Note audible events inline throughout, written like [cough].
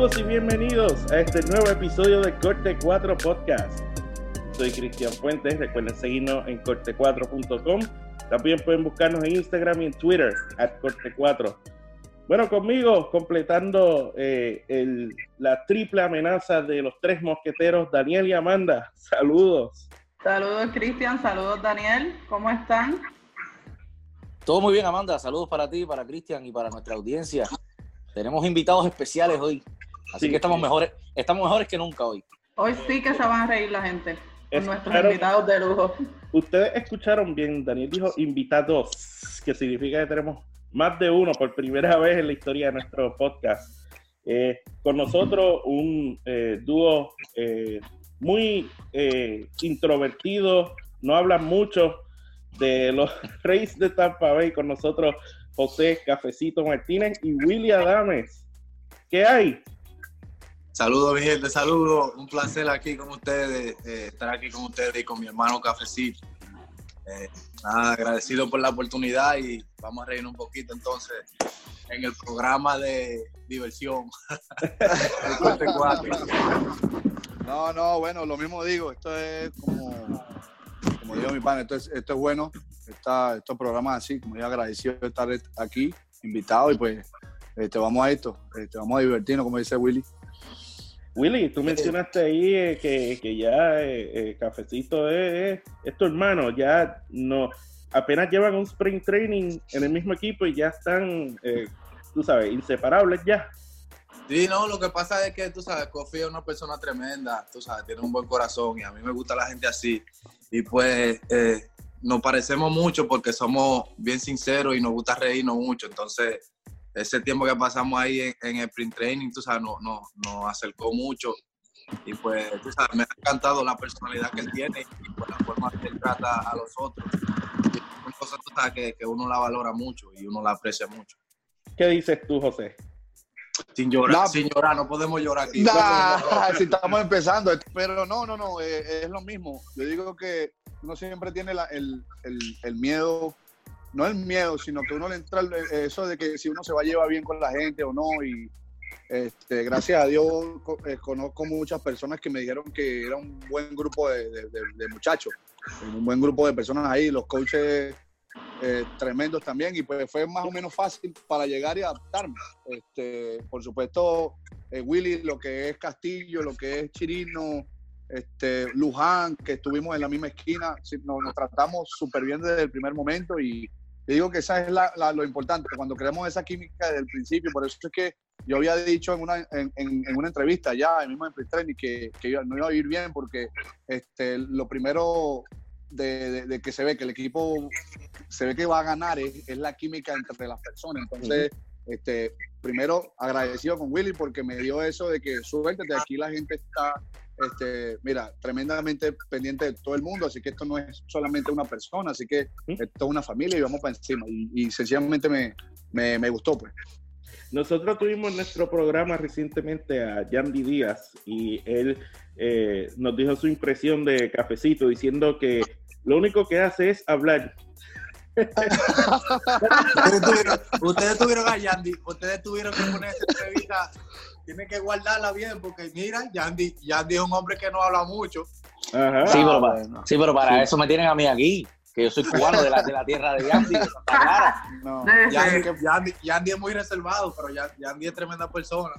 Saludos y bienvenidos a este nuevo episodio de Corte 4 Podcast. Soy Cristian Fuentes, recuerden seguirnos en corte4.com. También pueden buscarnos en Instagram y en Twitter, at Corte4. Bueno, conmigo, completando eh, el- la triple amenaza de los tres mosqueteros, Daniel y Amanda. Saludos. Saludos Cristian, saludos Daniel, ¿cómo están? Todo muy bien, Amanda. Saludos para ti, para Cristian y para nuestra audiencia. Tenemos invitados especiales hoy, así Sí, que estamos sí. mejores, estamos mejores que nunca hoy. Hoy sí que se van a reír la gente con nuestros invitados de lujo. Ustedes escucharon bien, Daniel dijo invitados, que significa que tenemos más de uno por primera vez en la historia de nuestro podcast. Eh, con nosotros un eh, dúo eh, muy eh, introvertido, no hablan mucho de los [laughs] Reyes de Tampa Bay. Con nosotros José Cafecito Martínez y Willy Adames. ¿Qué hay? Saludos, mi gente, saludos. Un placer aquí con ustedes, eh, estar aquí con ustedes y con mi hermano Cafecito. Eh, agradecido por la oportunidad y vamos a reír un poquito entonces en el programa de diversión. [laughs] No, no, bueno, lo mismo digo, esto es como, como mi pana, esto es, esto es bueno, está, estos programas así, como yo agradecido de estar aquí, invitado y pues este, vamos a esto, este, vamos a divertirnos, como dice Willy. Willy, tú mencionaste ahí eh, que, que ya eh, eh, Cafecito es, es- tu hermano, ya no, apenas llevan un spring training en el mismo equipo y ya están, eh, tú sabes, inseparables ya. Sí, no, lo que pasa es que, tú sabes, Kofi es una persona tremenda, tú sabes, tiene un buen corazón y a mí me gusta la gente así. Y pues nos parecemos mucho porque somos bien sinceros y nos gusta reírnos mucho. Entonces, ese tiempo que pasamos ahí en, en el sprint training, tú sabes, nos, nos, nos acercó mucho. Y pues, tú sabes, me ha encantado la personalidad que él tiene y pues, la forma que él trata a los otros. Y son cosas, tú sabes, que, que uno la valora mucho y uno la aprecia mucho. ¿Qué dices tú, José? Sin llorar, No. sin llorar, no podemos llorar aquí. Nah, [laughs] si estamos empezando, pero no, no, no, eh, es lo mismo. Yo digo que uno siempre tiene la- el, el- el miedo, no el miedo, sino que uno le entra el- eso de que si uno se va a llevar bien con la gente o no. Y este, gracias a Dios eh, conozco muchas personas que me dijeron que era un buen grupo de, muchachos, un buen grupo de personas ahí, los coaches eh, tremendos también. Y pues fue más o menos fácil para llegar y adaptarme. Este, por supuesto, eh, Willy, lo que es Castillo, lo que es Chirino, este, Luján, que estuvimos en la misma esquina, nos tratamos súper bien desde el primer momento y te digo que esa es la- la- lo importante, cuando creamos esa química desde el principio, por eso es que yo había dicho en una, en, en- en una entrevista ya, mismo en Training, que, que no iba a ir bien porque este, lo primero de, de- de que se ve que el equipo se ve que va a ganar es, es la química entre las personas, entonces este, primero agradecido con Willy porque me dio eso de que suéltate, aquí la gente está, este, mira, tremendamente pendiente de todo el mundo, así que esto no es solamente una persona, así que esto es una familia y vamos para encima. Y, y sencillamente me, me, me gustó, pues. Nosotros tuvimos en nuestro programa recientemente a Yandy Díaz y él eh, nos dijo su impresión de Cafecito diciendo que lo único que hace es hablar. [laughs] Ustedes tuvieron, ustedes tuvieron a Yandy, ustedes tuvieron que poner esa entrevista, tienen que guardarla bien porque mira, Yandy, Yandy es un hombre que no habla mucho. Ajá. Sí, pero Ah, para, bueno. sí, pero para Sí. eso me tienen a mí aquí, que yo soy cubano de la, de la tierra de Yandy, de Santa Clara. [laughs] No. Yandy, Yandy, Yandy es muy reservado, pero Yan- Yandy es tremenda persona.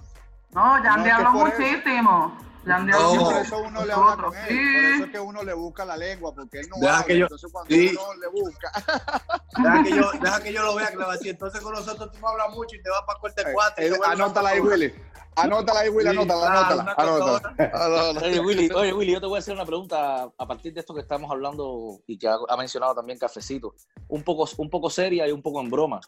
No, Yandy No, eso- muchísimo. Yandy No. por eso uno le habla con él, Sí. por eso es que uno le busca la lengua, porque él no Deja habla, que yo- entonces cuando sí. uno le busca, [laughs] Deja que yo, deja que yo lo vea, que le va a decir, entonces con nosotros tú no hablas mucho y te vas para corte 4. Eh, anótala ahí, Willy, anótala ahí, Willy, Sí, anótala, anótala, anótala. [laughs] Anótala. Oye Willy, oye, Willy, yo te voy a hacer una pregunta a partir de esto que estamos hablando y que ha, ha mencionado también Cafecito, un poco, un poco seria y un poco en broma.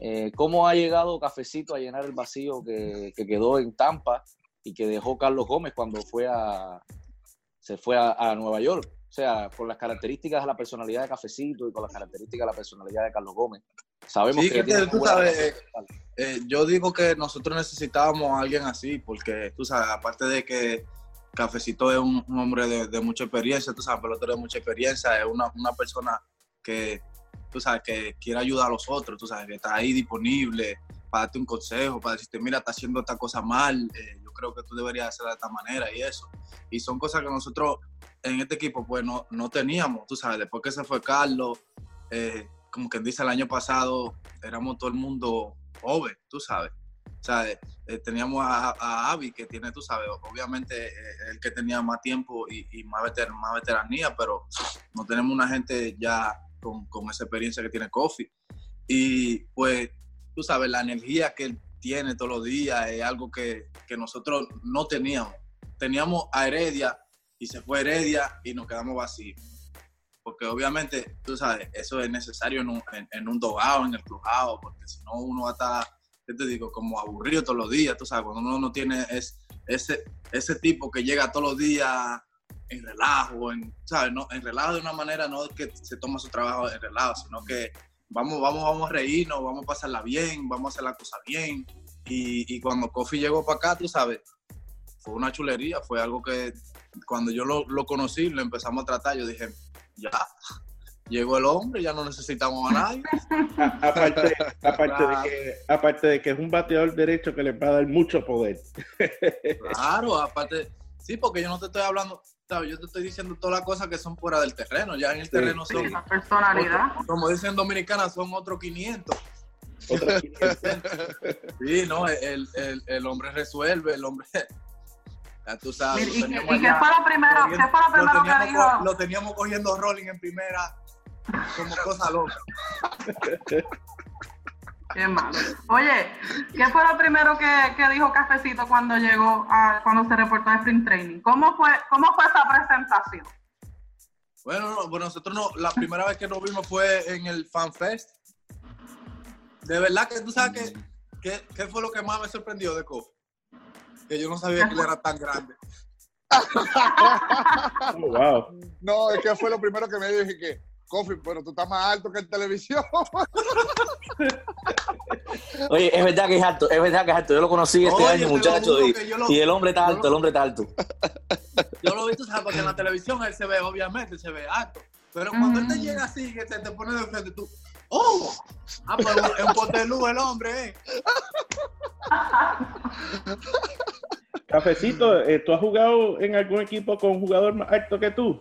Eh, ¿Cómo ha llegado Cafecito a llenar el vacío que, que quedó en Tampa y que dejó Carlos Gómez cuando fue a, se fue a, a Nueva York. O sea, con las características de la personalidad de Cafecito y con las características de la personalidad de Carlos Gómez. Sabemos Sí, que, que tú sabes. Eh, yo digo que nosotros necesitábamos a alguien así, porque tú sabes, aparte de que Cafecito es un, un hombre de, de mucha experiencia, tú sabes, pelotero de mucha experiencia, es una, una persona que, tú sabes, que quiere ayudar a los otros, tú sabes, que está ahí disponible para darte un consejo, para decirte, mira, está haciendo esta cosa mal, eh, creo que tú deberías hacerla de esta manera y eso. Y son cosas que nosotros en este equipo pues no, no teníamos, tú sabes, después que se fue Carlos, eh, como quien dice el año pasado, éramos todo el mundo joven, tú sabes. O sea, eh, eh, teníamos a, a Avi, que tiene, tú sabes, obviamente eh, el que tenía más tiempo y, más, veter- más veteranía, pero no tenemos una gente ya con, esa experiencia que tiene Kofi. Y pues, tú sabes, la energía que tiene todos los días es algo que, que nosotros no teníamos. Teníamos a Heredia y se fue Heredia y nos quedamos vacíos. Porque obviamente, tú sabes, eso es necesario en un, en, un dogado, en el crujado, porque si no uno va a estar, ¿qué te digo? Como aburrido todos los días, tú sabes, cuando uno no tiene es, ese, ese tipo que llega todos los días en relajo, en, ¿sabes? No, en relajo de una manera, no que se toma su trabajo en relajo, sino que vamos, vamos, vamos a reírnos, vamos a pasarla bien, vamos a hacer la cosa bien. Y, y cuando Kofi llegó para acá, tú sabes, fue una chulería, fue algo que cuando yo lo, lo conocí, lo empezamos a tratar, yo dije, ya, llegó el hombre, ya no necesitamos a nadie. [laughs] Aparte, aparte, de que, aparte de que es un bateador derecho que les va a dar mucho poder. Claro, aparte, sí, porque yo no te estoy hablando, ¿sabes? yo te estoy diciendo todas las cosas que son fuera del terreno, ya en el terreno Sí, son, personalidad. otro- como dicen dominicanas, son otros 500. Otra- Sí, no, el, el, el hombre resuelve, el hombre, ya tú sabes. ¿Y, qué fue lo primero, qué fue lo primero que teníamos, dijo? lo teníamos cogiendo rolling en primera, como cosa loca. [laughs] Qué malo. Oye, ¿qué fue lo primero que, que dijo Cafecito cuando llegó, a, cuando se reportó a Spring Training? ¿Cómo fue, cómo fue esa presentación? Bueno, no, bueno, nosotros no, la primera vez que nos vimos fue en el Fan Fest. De verdad que tú sabes que, que- ¿qué fue lo que más me sorprendió de Kofi? Que yo no sabía que él era tan grande. [laughs] Oh, wow. No, es que fue lo primero que me dije que, Kofi, pero tú estás más alto que en televisión. [laughs] Oye, es verdad que es alto, es verdad que es alto. Yo lo conocí este Oye, año, muchacho, y, lo- el hombre está alto, el hombre está alto. Yo lo he visto, ¿sabes? Porque en la televisión él se ve, obviamente, se ve alto. Pero cuando él te Ujú. llega así, que te, te pone de frente, tú, ¡oh! Ah, pues es un pote de luz el hombre, ¿eh? Cafecito, eh, ¿tú has jugado en algún equipo con un jugador más alto que tú?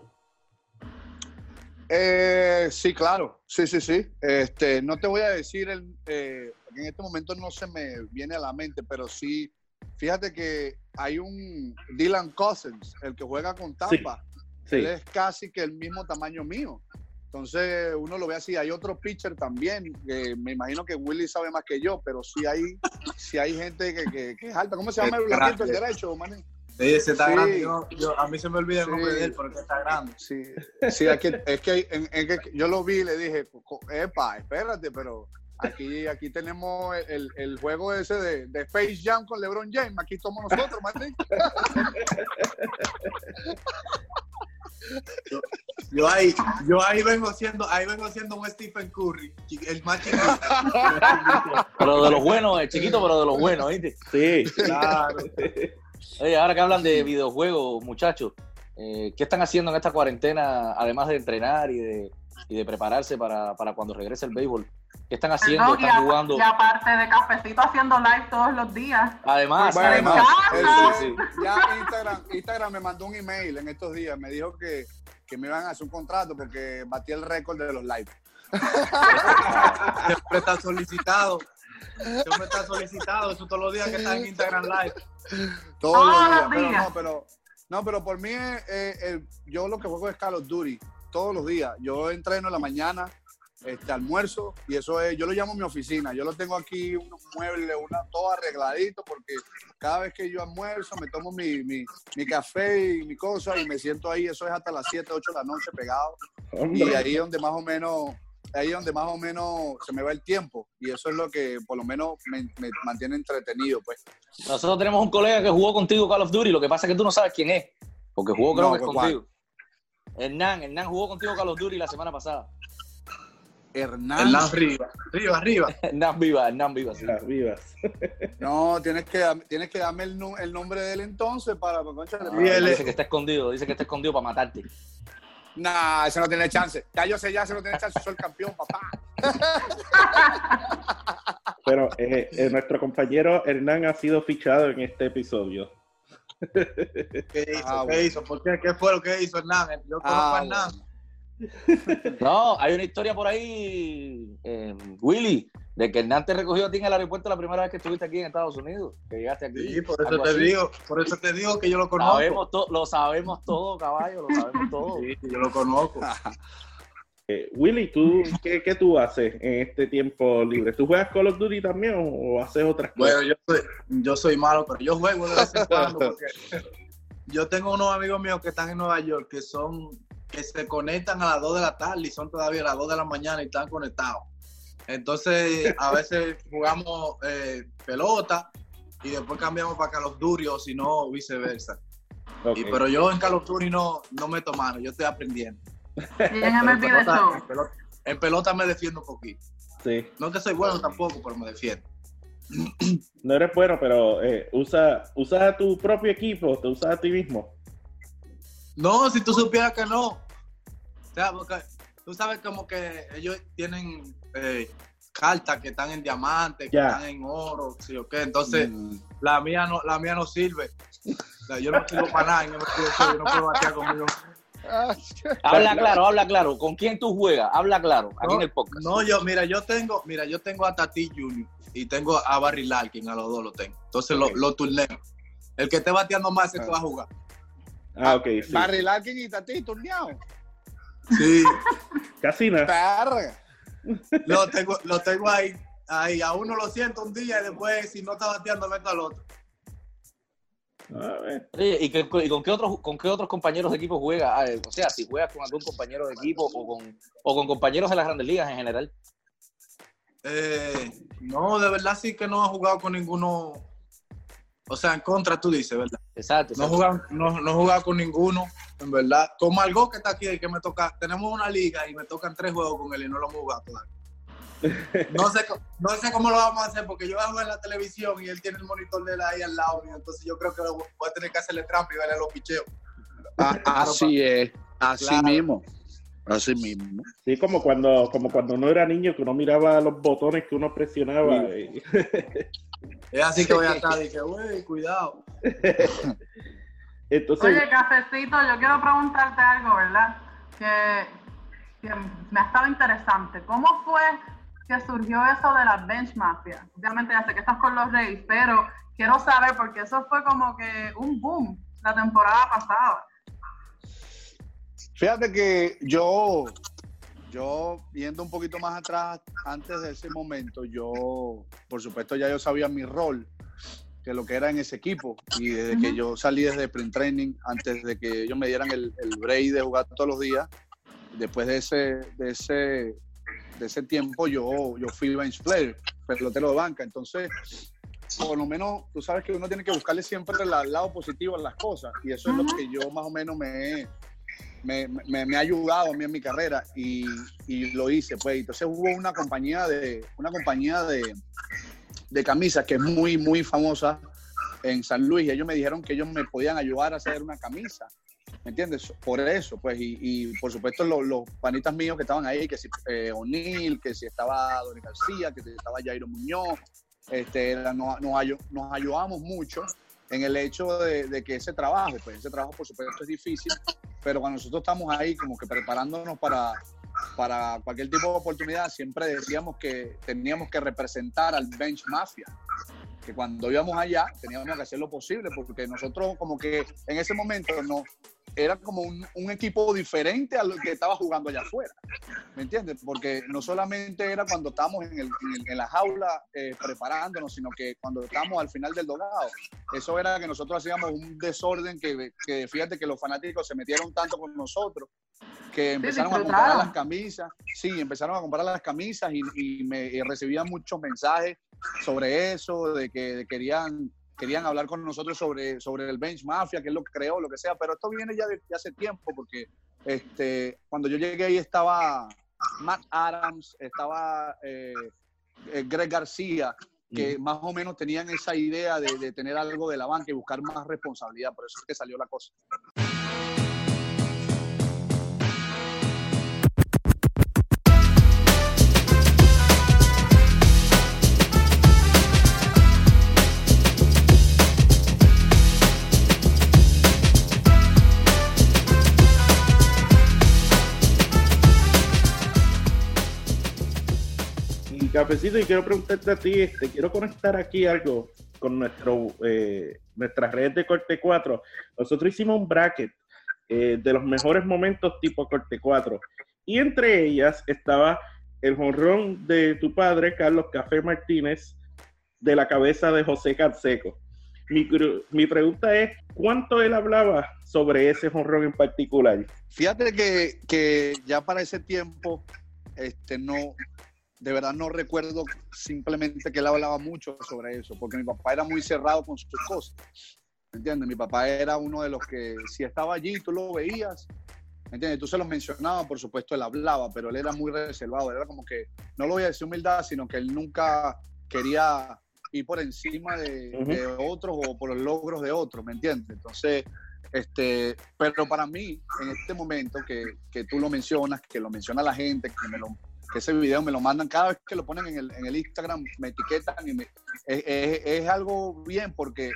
Eh, sí, claro. Sí, sí, sí. Este, no te voy a decir, el, eh, en este momento no se me viene a la mente, pero sí, fíjate que hay un Dylan Cousins, el que juega con Tampa. Sí. Él es casi que el mismo tamaño mío. Entonces uno lo ve así. Hay otro pitcher también, que me imagino que Willy sabe más que yo, pero sí hay, sí hay gente que, que- que es alta. ¿Cómo se llama el el derecho, maní? Sí, ese está Sí. grande. Yo, yo- a mí se me olvida el nombre de él, porque está grande. Sí, sí es que, es que, en- en que yo lo vi y le dije, "Co- epa, espérate, pero aquí, aquí tenemos el, el juego ese de, de Space Jam con LeBron James, aquí somos nosotros, Martín. [laughs] Yo ahí, yo ahí vengo siendo, ahí vengo siendo un Stephen Curry, el más chiquito. Pero de los buenos, eh, chiquito, pero de los buenos, ¿viste? Sí. Claro. Oye, ahora que hablan de videojuegos, muchachos, eh, ¿qué están haciendo en esta cuarentena, además de entrenar y de, y de prepararse para, para cuando regrese el béisbol? ¿Qué están haciendo? No, y, ¿Están a- jugando? y aparte de Cafecito haciendo live todos los días. Además, Bueno, Sí, sí. ya Instagram, Instagram me mandó un email en estos días, me dijo que, que me iban a hacer un contrato porque batí el récord de los live. Siempre está solicitado. Siempre está solicitado. Eso todos los días que está en Instagram Live. Todos los días, pero no, pero no, pero por mí eh, eh, yo lo que juego es Call of Duty todos los días. Yo entreno en la mañana, este almuerzo y eso es, yo lo llamo mi oficina. Yo lo tengo aquí unos muebles, una todo arregladito porque cada vez que yo almuerzo me tomo mi, mi, mi café y mi cosa y me siento ahí. Eso es hasta las 7, 8 de la noche pegado y ahí es donde más o menos ahí es donde más o menos se me va el tiempo y eso es lo que por lo menos me, me mantiene entretenido pues Nosotros tenemos un colega que jugó contigo Call of Duty, lo que pasa es que tú no sabes quién es. Porque jugó creo No, que ¿cuál? contigo. Hernán, Hernán jugó contigo Carlos Duty la semana pasada. Hernán. El arriba, arriba, arriba. Hernán viva, Hernán viva, sí. Las vivas. [laughs] No, tienes que, tienes que darme el, nombre de él entonces para... Ah, dice que está escondido, dice que está escondido para matarte. Nah, ese no tiene chance. Ya yo sé, ya ese no tiene chance. Soy el campeón, papá. [laughs] Pero eh, eh, nuestro compañero Hernán ha sido fichado en este episodio. [laughs] ¿Qué hizo? Ah, ¿Qué bueno. hizo? ¿Por qué? ¿Qué fue lo que hizo Hernán? Yo conozco Ah, a Hernán. bueno. No, hay una historia por ahí, eh, Willy, de que Hernán te recogió a ti en el aeropuerto la primera vez que estuviste aquí en Estados Unidos, que llegaste aquí. Sí, por eso te así. digo, por eso te digo que yo lo conozco. Sabemos lo sabemos todo, caballo, lo sabemos [laughs] todo. Sí, yo lo conozco. [laughs] Eh, Willy, ¿tú, qué, qué tú haces en este tiempo libre? ¿Tú juegas Call of Duty también o, o haces otras cosas? Bueno, yo soy, yo soy malo, pero yo juego de vez en [laughs] cuando porque yo tengo unos amigos míos que están en Nueva York que son que se conectan a las 2 de la tarde y son todavía las 2 de la mañana y están conectados. Entonces, a veces jugamos eh, pelota y después cambiamos para Call of Duty o si no, viceversa. Y, pero yo en Call of Duty no, no meto mano, yo estoy aprendiendo. Y en pelota, en, pelota, en pelota me defiendo un poquito. Sí. No que soy bueno tampoco, pero me defiendo. No eres bueno, pero eh, usa, usas a tu propio equipo, te usas a ti mismo. No, si tú supieras que no. O sea, porque tú sabes como que ellos tienen eh, cartas que están en diamante, que están en oro, sí o qué. Entonces, Mm. la mía no, la mía no sirve. O sea, yo no sirvo para nada, y no, me puedo, yo no puedo batear conmigo. Habla claro, habla claro. ¿Con quién tú juegas? Habla claro, aquí en el podcast. No, yo, mira, yo tengo, mira, yo tengo a Tati Junior y tengo a Barry Larkin, a los dos lo tengo. Entonces Ok. los lo turneo. El que esté bateando más es el que va a jugar. Ah, ok, sí. Barry Larkin y Tati, turneado. Sí. [laughs] Casi nada. Lo tengo, lo tengo ahí. Ahí, a uno lo siento un día y después, si no está bateando, meto al otro. A ver. Oye, ¿y, qué- y con, qué otros, con qué otros compañeros de equipo juegas? Ah, eh, o sea, si juegas con algún compañero de equipo o con, o con compañeros de las grandes ligas en general. Eh, no, de verdad sí que no he jugado con ninguno. O sea, en contra tú dices, ¿verdad? Exacto. No jugado, no, no he jugado con ninguno, en verdad. Con Margot que está aquí y que me toca. Tenemos una liga y me tocan tres juegos con él y no lo hemos jugado todavía. No sé, no sé cómo lo vamos a hacer porque yo voy a jugar en la televisión y él tiene el monitor de él ahí al lado mío. Entonces yo creo que lo- voy a tener que hacerle trampa y verle los picheos. Ah, así es, así Claro. mismo. Así mismo. Sí, como cuando, como cuando uno era niño, que uno miraba los botones que uno presionaba. y- [laughs] Es así que voy a [laughs] estar y que, güey, cuidado. [laughs] Entonces, Oye, cafecito, yo quiero preguntarte algo, ¿verdad? Que, que me ha estado interesante. ¿Cómo fue que surgió eso de la bench mafia? Obviamente ya sé que estás con los Reyes, pero quiero saber porque eso fue como que un boom la temporada pasada. Fíjate que yo, yo viendo un poquito más atrás, antes de ese momento, yo, por supuesto, ya yo sabía mi rol, que lo que era en ese equipo. Y desde que yo salí desde sprint training, antes de que ellos me dieran el, el break de jugar todos los días, después de ese, de ese, de ese tiempo, yo, yo fui bench player, pelotero de banca. Entonces, por lo menos, tú sabes que uno tiene que buscarle siempre el lado positivo a las cosas. Y eso es lo que yo más o menos me he me, me- me ha ayudado a mí en mi carrera y, y lo hice. Pues entonces hubo una compañía de una compañía de, de camisas que es muy muy famosa en San Luis y ellos me dijeron que ellos me podían ayudar a hacer una camisa. ¿Me entiendes? Por eso, pues, y, y por supuesto los, los panitas míos que estaban ahí, que si eh, O'Neill, que si estaba Donny García, que si estaba Jairo Muñoz, este, nos, nos ayudamos mucho en el hecho de, de que ese trabajo, pues ese trabajo por supuesto es difícil, pero cuando nosotros estamos ahí como que preparándonos para, para cualquier tipo de oportunidad, siempre decíamos que teníamos que representar al Bench Mafia, que cuando íbamos allá teníamos que hacer lo posible, porque nosotros como que en ese momento no, era como un, un equipo diferente a lo que estaba jugando allá afuera, ¿me entiendes? Porque no solamente era cuando estábamos en, el- en en la jaula eh, preparándonos, sino que cuando estábamos al final del dogado, eso era que nosotros hacíamos un desorden que, que fíjate que los fanáticos se metieron tanto con nosotros que empezaron a comprar las camisas, sí, empezaron a comprar las camisas y, y me y recibían muchos mensajes sobre eso, de que querían querían hablar con nosotros sobre, sobre el Bench Mafia, que es lo que creó, lo que sea, pero esto viene ya de, hace tiempo, porque este, cuando yo llegué ahí estaba Matt Adams, estaba eh, eh, Greg García, que más o menos tenían esa idea de, de tener algo de la banca y buscar más responsabilidad, por eso es que salió la cosa. Cafecito, y quiero preguntarte a ti, este, quiero conectar aquí algo con nuestro, eh, nuestras redes de Corte 4. Nosotros hicimos un bracket eh, de los mejores momentos tipo Corte 4. Y entre ellas estaba el jonrón de tu padre, Carlos Café Martínez, de la cabeza de José Canseco. Mi, mi, pregunta es, ¿cuánto él hablaba sobre ese jonrón en particular? Fíjate que, que ya para ese tiempo este, no, de verdad no recuerdo simplemente que él hablaba mucho sobre eso, porque mi papá era muy cerrado con sus cosas. ¿Me entiendes? Mi papá era uno de los que, si estaba allí, tú lo veías, ¿me entiendes? Tú se los mencionabas, por supuesto, él hablaba, pero él era muy reservado. Era como que, no lo voy a decir humildad, sino que él nunca quería ir por encima de, de otros o por los logros de otros, ¿me entiendes? Entonces, este, pero para mí, en este momento que, que, tú lo mencionas, que lo menciona la gente, que me lo que ese video me lo mandan cada vez que lo ponen en el, en el Instagram, me etiquetan y me, es, es, es, algo bien porque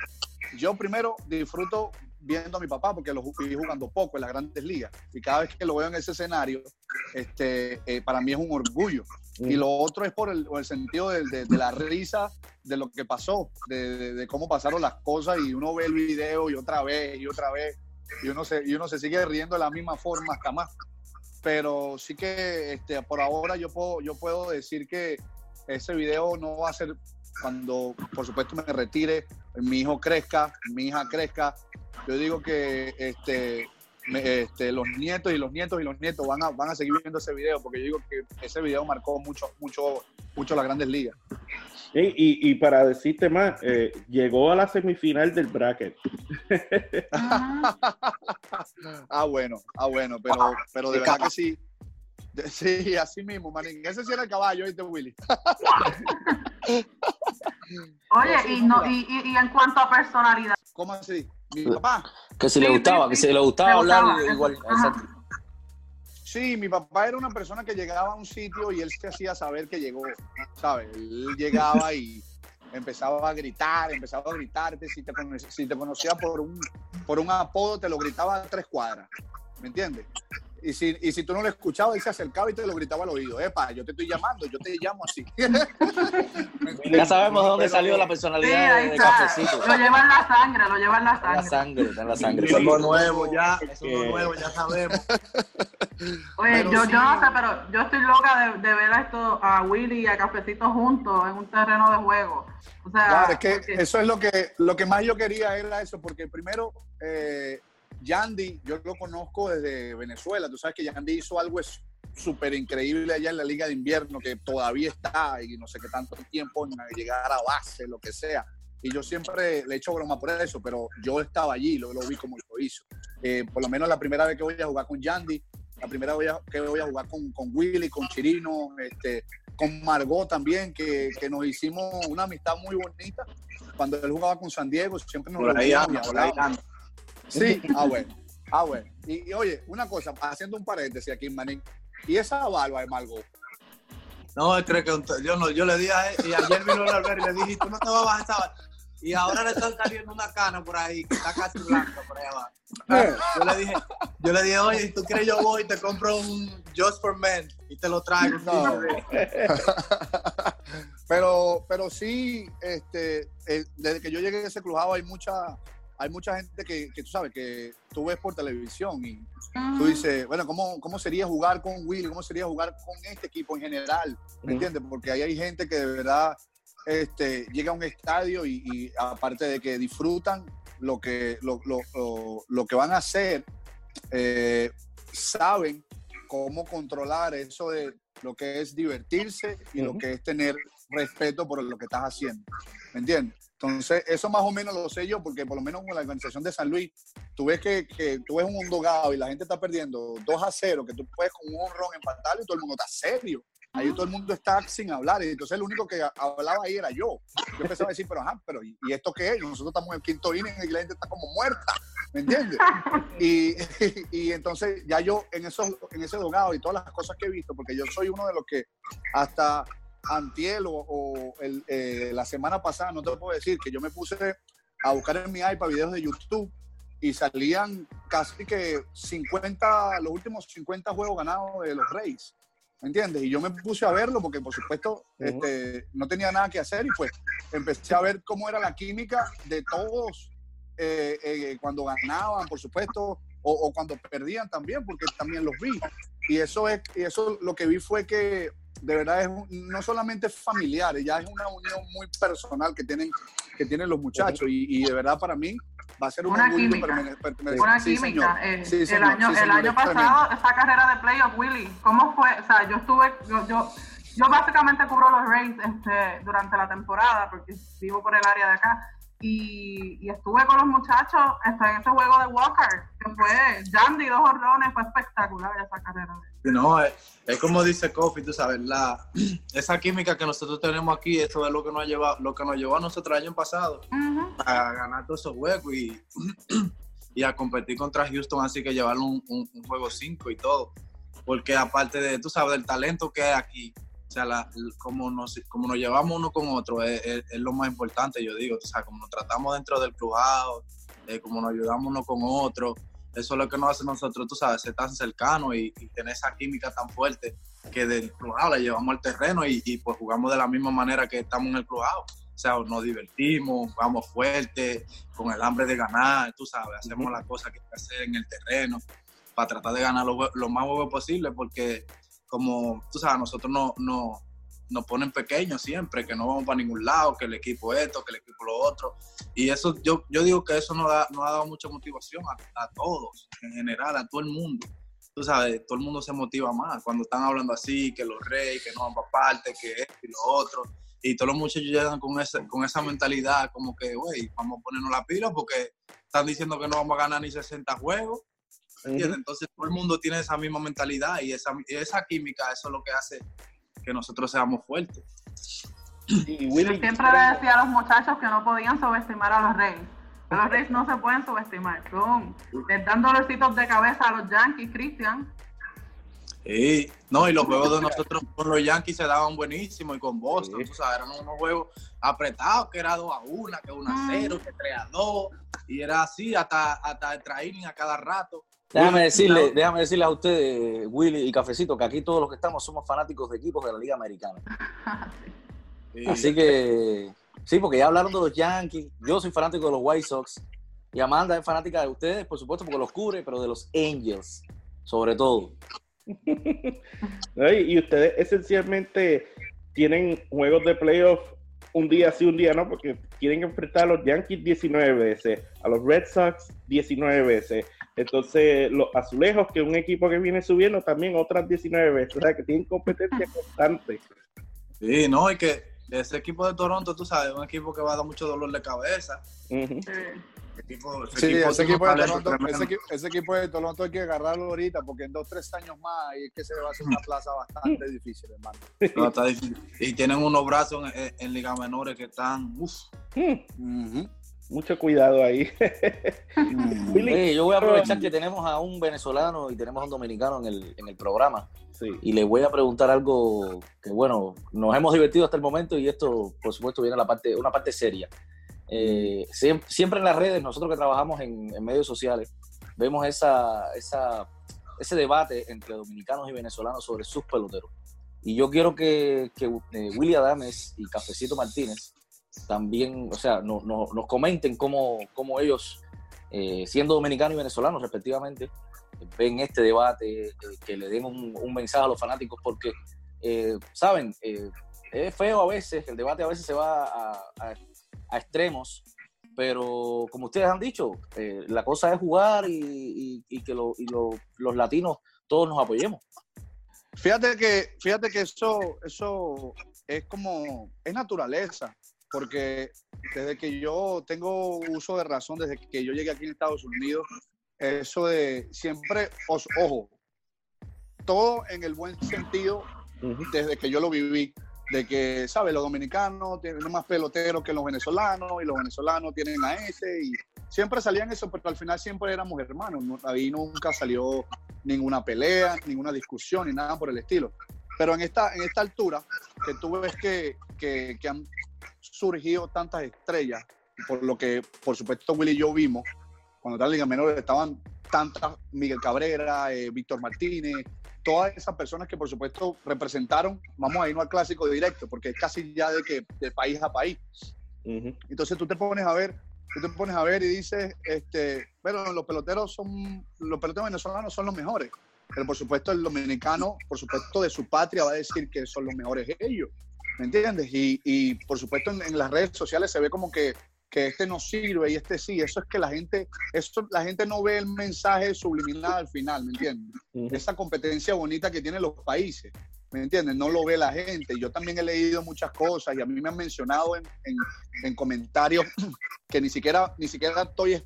yo primero disfruto viendo a mi papá porque lo vi jugando poco en las grandes ligas y cada vez que lo veo en ese escenario, este, eh, para mí es un orgullo. Y lo otro es por el, por el sentido de, de, de, la risa de lo que pasó, de, de, cómo pasaron las cosas y uno ve el video y otra vez y otra vez y uno se, y uno se sigue riendo de la misma forma hasta más pero sí que este, por ahora yo puedo, yo puedo decir que ese video no va a ser cuando, por supuesto, me retire, mi hijo crezca, mi hija crezca. Yo digo que este, me, este, los nietos y los nietos y los nietos van a, van a seguir viendo ese video, porque yo digo que ese video marcó mucho, mucho, mucho las grandes ligas. Y, y, para decirte más, eh, llegó a la semifinal del bracket. ah, [laughs] bueno, ah, bueno, pero, pero de verdad que sí. Sí, así mismo, manín. Ese sí era el caballo, ¿viste, Willy? [laughs] Oye, y, no, y, y, en cuanto a personalidad. ¿Cómo así? Mi papá. Que si sí, le gustaba, sí, que si le gustaba hablar gustaba. igual. Exacto. Sí, mi papá era una persona que llegaba a un sitio y él se hacía saber que llegó, ¿sabes? Él llegaba y empezaba a gritar, empezaba a gritarte, si te, si te conocía por un, por un apodo, te lo gritaba a tres cuadras, ¿me entiendes? Y si, y si tú no lo escuchabas, él se acercaba y te lo gritaba al oído. Epa, yo te estoy llamando, yo te llamo así. [laughs] ya sabemos de dónde salió la personalidad sí, de, de Cafecito. Lo lleva en la sangre, lo lleva en la sangre. La sangre, está en la sangre. Eso es lo nuevo, ya, eso es lo nuevo, ya sabemos. Oye, pero yo, sí. yo no sé, pero yo estoy loca de, de ver a, esto, a Willy y a Cafecito juntos en un terreno de juego. O sea, claro, es que porque... eso es lo que, lo que más yo quería era eso, porque primero... Eh, Yandy, yo lo conozco desde Venezuela. Tú sabes que Yandy hizo algo súper increíble allá en la Liga de Invierno, que todavía está y no sé qué tanto tiempo en llegar a base, lo que sea. Y yo siempre le echo broma por eso, pero yo estaba allí, lo, lo vi como lo hizo. Eh, por lo menos la primera vez que voy a jugar con Yandy, la primera vez que voy a jugar con, con Willy, con Chirino, este, con Margot también, que, que, nos hicimos una amistad muy bonita. Cuando él jugaba con San Diego, siempre nos por ahí anda, por ahí anda. Sí, ah, bueno. Ah, bueno. Y, y, oye, una cosa, haciendo un paréntesis aquí, Manín. ¿Y esa barba de Margot? No, creo que yo, no, yo le dije a él, y ayer vino a ver y le dije, tú no te vas a bajar esa barba. Y ahora le están saliendo una cana por ahí, que está casi blanca por ahí abajo. Yo le dije, yo le dije, oye, tú quieres yo voy y te compro un Just for Men y te lo traigo. No. [laughs] pero, pero sí, este, eh, desde que yo llegué a ese clubado hay mucha hay mucha gente que, que, tú sabes, que tú ves por televisión y tú dices, bueno, ¿cómo, ¿cómo sería jugar con Will? ¿Cómo sería jugar con este equipo en general? ¿Me entiendes? Porque ahí hay gente que de verdad este, llega a un estadio y, y aparte de que disfrutan lo que, lo, lo, lo, lo que van a hacer, eh, saben cómo controlar eso de lo que es divertirse y lo que es tener respeto por lo que estás haciendo. ¿Me entiendes? Entonces, eso más o menos lo sé yo, porque por lo menos con la organización de San Luis, tú ves que, que tú ves un dogado y la gente está perdiendo 2 a 0, que tú puedes con un honrón empatar y todo el mundo está serio. Ahí todo el mundo está sin hablar. Y entonces el único que hablaba ahí era yo. Yo empezaba a decir, pero ajá, pero ¿y, esto qué es? Nosotros estamos en el quinto inning y la gente está como muerta. ¿Me entiendes? [laughs] Y, [laughs] y, entonces ya yo en, esos, en ese dogado y todas las cosas que he visto, porque yo soy uno de los que hasta antiel o, el, eh, la semana pasada, no te puedo decir, que yo me puse a buscar en mi iPad videos de YouTube y salían casi que 50, los últimos 50 juegos ganados de los Reyes. ¿Me entiendes? Y yo me puse a verlo porque, por supuesto, este, no tenía nada que hacer y pues empecé a ver cómo era la química de todos eh, eh, cuando ganaban, por supuesto, o, o, cuando perdían también, porque también los vi. Y eso es, y eso lo que vi fue que de verdad es no solamente familiar, ya es una unión muy personal que tienen, que tienen los muchachos. Y, de verdad para mí va a ser una química. una química. Eh, el año, el año pasado, esa carrera de playoff, Willy, ¿cómo fue? O sea, yo estuve, yo, yo, yo básicamente cubro los Rays este, durante la temporada porque vivo por el área de acá y, estuve con los muchachos hasta en ese juego de Walker, que fue Jandy, dos horrones, fue espectacular esa carrera. No, es, como dice Kofi, tú sabes, la, [clears throat] esa química que nosotros tenemos aquí, eso es lo que nos, lleva, lo que nos llevó a nosotros el año pasado a ganar todos esos juegos y, [clears throat] y a competir contra Houston, así que llevar un, un, un juego 5 y todo. Porque aparte de, tú sabes, del talento que hay aquí, sea, la, como, nos, como nos llevamos uno con otro es, lo más importante, yo digo. O sea, como nos tratamos dentro del clubado, eh, como nos ayudamos uno con otro. Eso es lo que nos hace nosotros, tú sabes, ser tan cercanos y, tener esa química tan fuerte que del clubado la llevamos al terreno y, pues jugamos de la misma manera que estamos en el clubado. O sea, nos divertimos, jugamos fuerte, con el hambre de ganar, tú sabes, hacemos las cosas que hay que hacer en el terreno para tratar de ganar lo, lo más huevo posible porque como, tú sabes, nosotros no, no, nos ponen pequeños siempre, que no vamos para ningún lado, que el equipo esto, que el equipo lo otro. Y eso, yo, yo digo que eso nos, da, nos ha dado mucha motivación a, todos, en general, a todo el mundo. Tú sabes, todo el mundo se motiva más cuando están hablando así, que los reyes, que no van para parte, que esto y lo otro. Y todos los muchachos llegan con, ese, con esa mentalidad, como que, güey, vamos a ponernos la pila porque están diciendo que no vamos a ganar ni 60 juegos entonces todo el mundo tiene esa misma mentalidad y esa, esa química, eso es lo que hace que nosotros seamos fuertes. Y Willy, siempre le decía a los muchachos que no podían subestimar a los Reyes. Los Reyes no se pueden subestimar. Son, les dan dolorcitos de cabeza a los Yankees, Cristian. Sí, no, y los juegos de nosotros con los Yankees se daban buenísimo y con Boston, tú sabes, eran unos juegos apretados que era 2 a 1, que 1 a 0, que 3 a 2, y era así hasta, hasta el training a cada rato. Déjame decirle, déjame decirle a ustedes, Willy y Cafecito, que aquí todos los que estamos somos fanáticos de equipos de la Liga Americana. [laughs] Así que, sí, porque ya hablaron de los Yankees, yo soy fanático de los White Sox, y Amanda es fanática de ustedes, por supuesto, porque los cubre, pero de los Angels, sobre todo. [laughs] y ustedes esencialmente tienen juegos de playoff un día sí, un día no, porque quieren enfrentar a los Yankees 19 veces, a los Red Sox 19 veces. Entonces, los azulejos, que es un equipo que viene subiendo también otras 19 veces. O sea, que tienen competencia constante. Sí, no, y que ese equipo de Toronto, tú sabes, un equipo que va a dar mucho dolor de cabeza. sí, ese, equipo de Toronto, ese, equipo de Toronto hay que agarrarlo ahorita porque en dos, tres años más y es que se va a hacer una plaza bastante [laughs] difícil, hermano. No, está difícil. Y tienen unos brazos en, en, ligas menores que están, uff. Mucho cuidado ahí. yo voy a aprovechar que tenemos a un venezolano y tenemos a un dominicano en el, en el programa. Y le voy a preguntar algo que, bueno, nos hemos divertido hasta el momento y esto, por supuesto, viene a la parte, una parte seria. Eh, siempre, en las redes, nosotros que trabajamos en, medios sociales, vemos esa, esa, ese debate entre dominicanos y venezolanos sobre sus peloteros. Y yo quiero que, que eh, Willy Adames y Cafecito Martínez también, o sea, no, nos comenten cómo, cómo ellos, eh, siendo dominicanos y venezolanos respectivamente, ven este debate, eh, que le den un, mensaje a los fanáticos, porque, eh, saben, es feo a veces, el debate a veces se va a, extremos, pero como ustedes han dicho, la cosa es jugar y, que los latinos todos nos apoyemos. Fíjate que, fíjate que eso, eso es como, es naturaleza porque desde que yo tengo uso de razón, desde que yo llegué aquí en Estados Unidos, eso de siempre, ojo, todo en el buen sentido, desde que yo lo viví, de que, ¿sabes? Los dominicanos tienen más peloteros que los venezolanos y los venezolanos tienen a ese y siempre salían eso, pero al final siempre éramos hermanos. Ahí nunca salió ninguna pelea, ninguna discusión ni nada por el estilo. Pero en esta, en esta altura, que tú ves que, que, que han surgido tantas estrellas, por lo que, por supuesto, Willy y yo vimos, cuando estaba en Liga Menor estaban tantas, Miguel Cabrera, eh, Víctor Martínez, todas esas personas que por supuesto representaron, vamos a irnos al clásico directo, porque es casi ya de que de país a país. Entonces tú te pones a ver, tú te pones a ver y dices, este, bueno, los peloteros son, los peloteros venezolanos son los mejores. Pero por supuesto el dominicano, por supuesto de su patria, va a decir que son los mejores ellos. ¿Me entiendes? Y, y por supuesto en, las redes sociales se ve como que que este no sirve y este sí. Eso es que la gente, eso, la gente no ve el mensaje subliminal al final, ¿me entiendes? Esa competencia bonita que tienen los países, ¿me entiendes? No lo ve la gente. Yo también he leído muchas cosas y a mí me han mencionado en, en, en comentarios [clears throat] que ni siquiera, ni siquiera estoy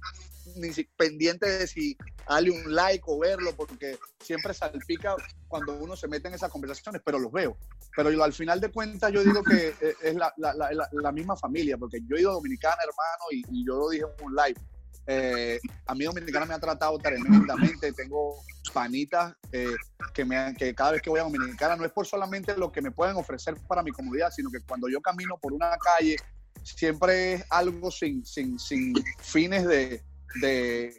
ni pendiente de si darle un like o verlo, porque siempre salpica cuando uno se mete en esas conversaciones, pero los veo. Pero yo, al final de cuentas yo digo que [laughs] eh, es la, la, la, la misma familia, porque yo he ido a Dominicana, hermano, y, yo lo dije en un live. Eh, a mí Dominicana me ha tratado tremendamente, tengo panitas eh, que, me, que cada vez que voy a Dominicana no es por solamente lo que me pueden ofrecer para mi comodidad, sino que cuando yo camino por una calle siempre es algo sin, sin, sin fines de, de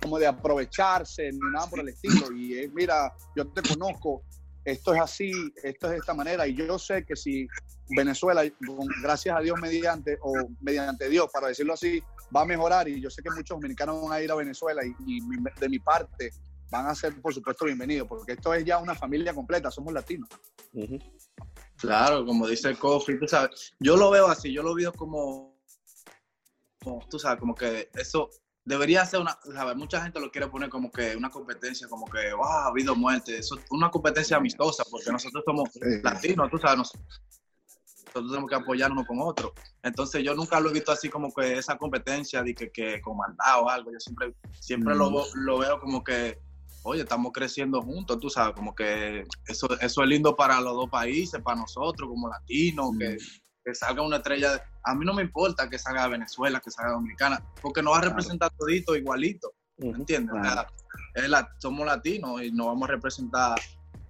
como de aprovecharse ni nada por el estilo. Y es, mira, yo te conozco, esto es así, esto es de esta manera. Y yo sé que si Venezuela, gracias a Dios mediante, o mediante Dios, para decirlo así, va a mejorar. Y yo sé que muchos dominicanos van a ir a Venezuela y, de mi parte van a ser, por supuesto, bienvenidos, porque esto es ya una familia completa, somos latinos. Claro, como dice Kofi, tú sabes, yo lo veo así, yo lo veo como, tú sabes, como que eso debería ser una, ¿sabes? mucha gente lo quiere poner como que una competencia, como que, wow, ha habido muerte, eso, una competencia amistosa, porque nosotros somos latinos, tú sabes, nosotros, tenemos que apoyarnos con otros. Entonces yo nunca lo he visto así como que esa competencia de que, que comandado o algo, yo siempre, siempre lo, mm. lo, veo como que, oye, estamos creciendo juntos, tú sabes, como que eso, eso es lindo para los dos países, para nosotros como latinos, que mm que salga una estrella. A mí no me importa que salga de Venezuela, que salga Dominicana, porque nos va a representar todito igualito. ¿Me entiendes? somos latinos y nos vamos a representar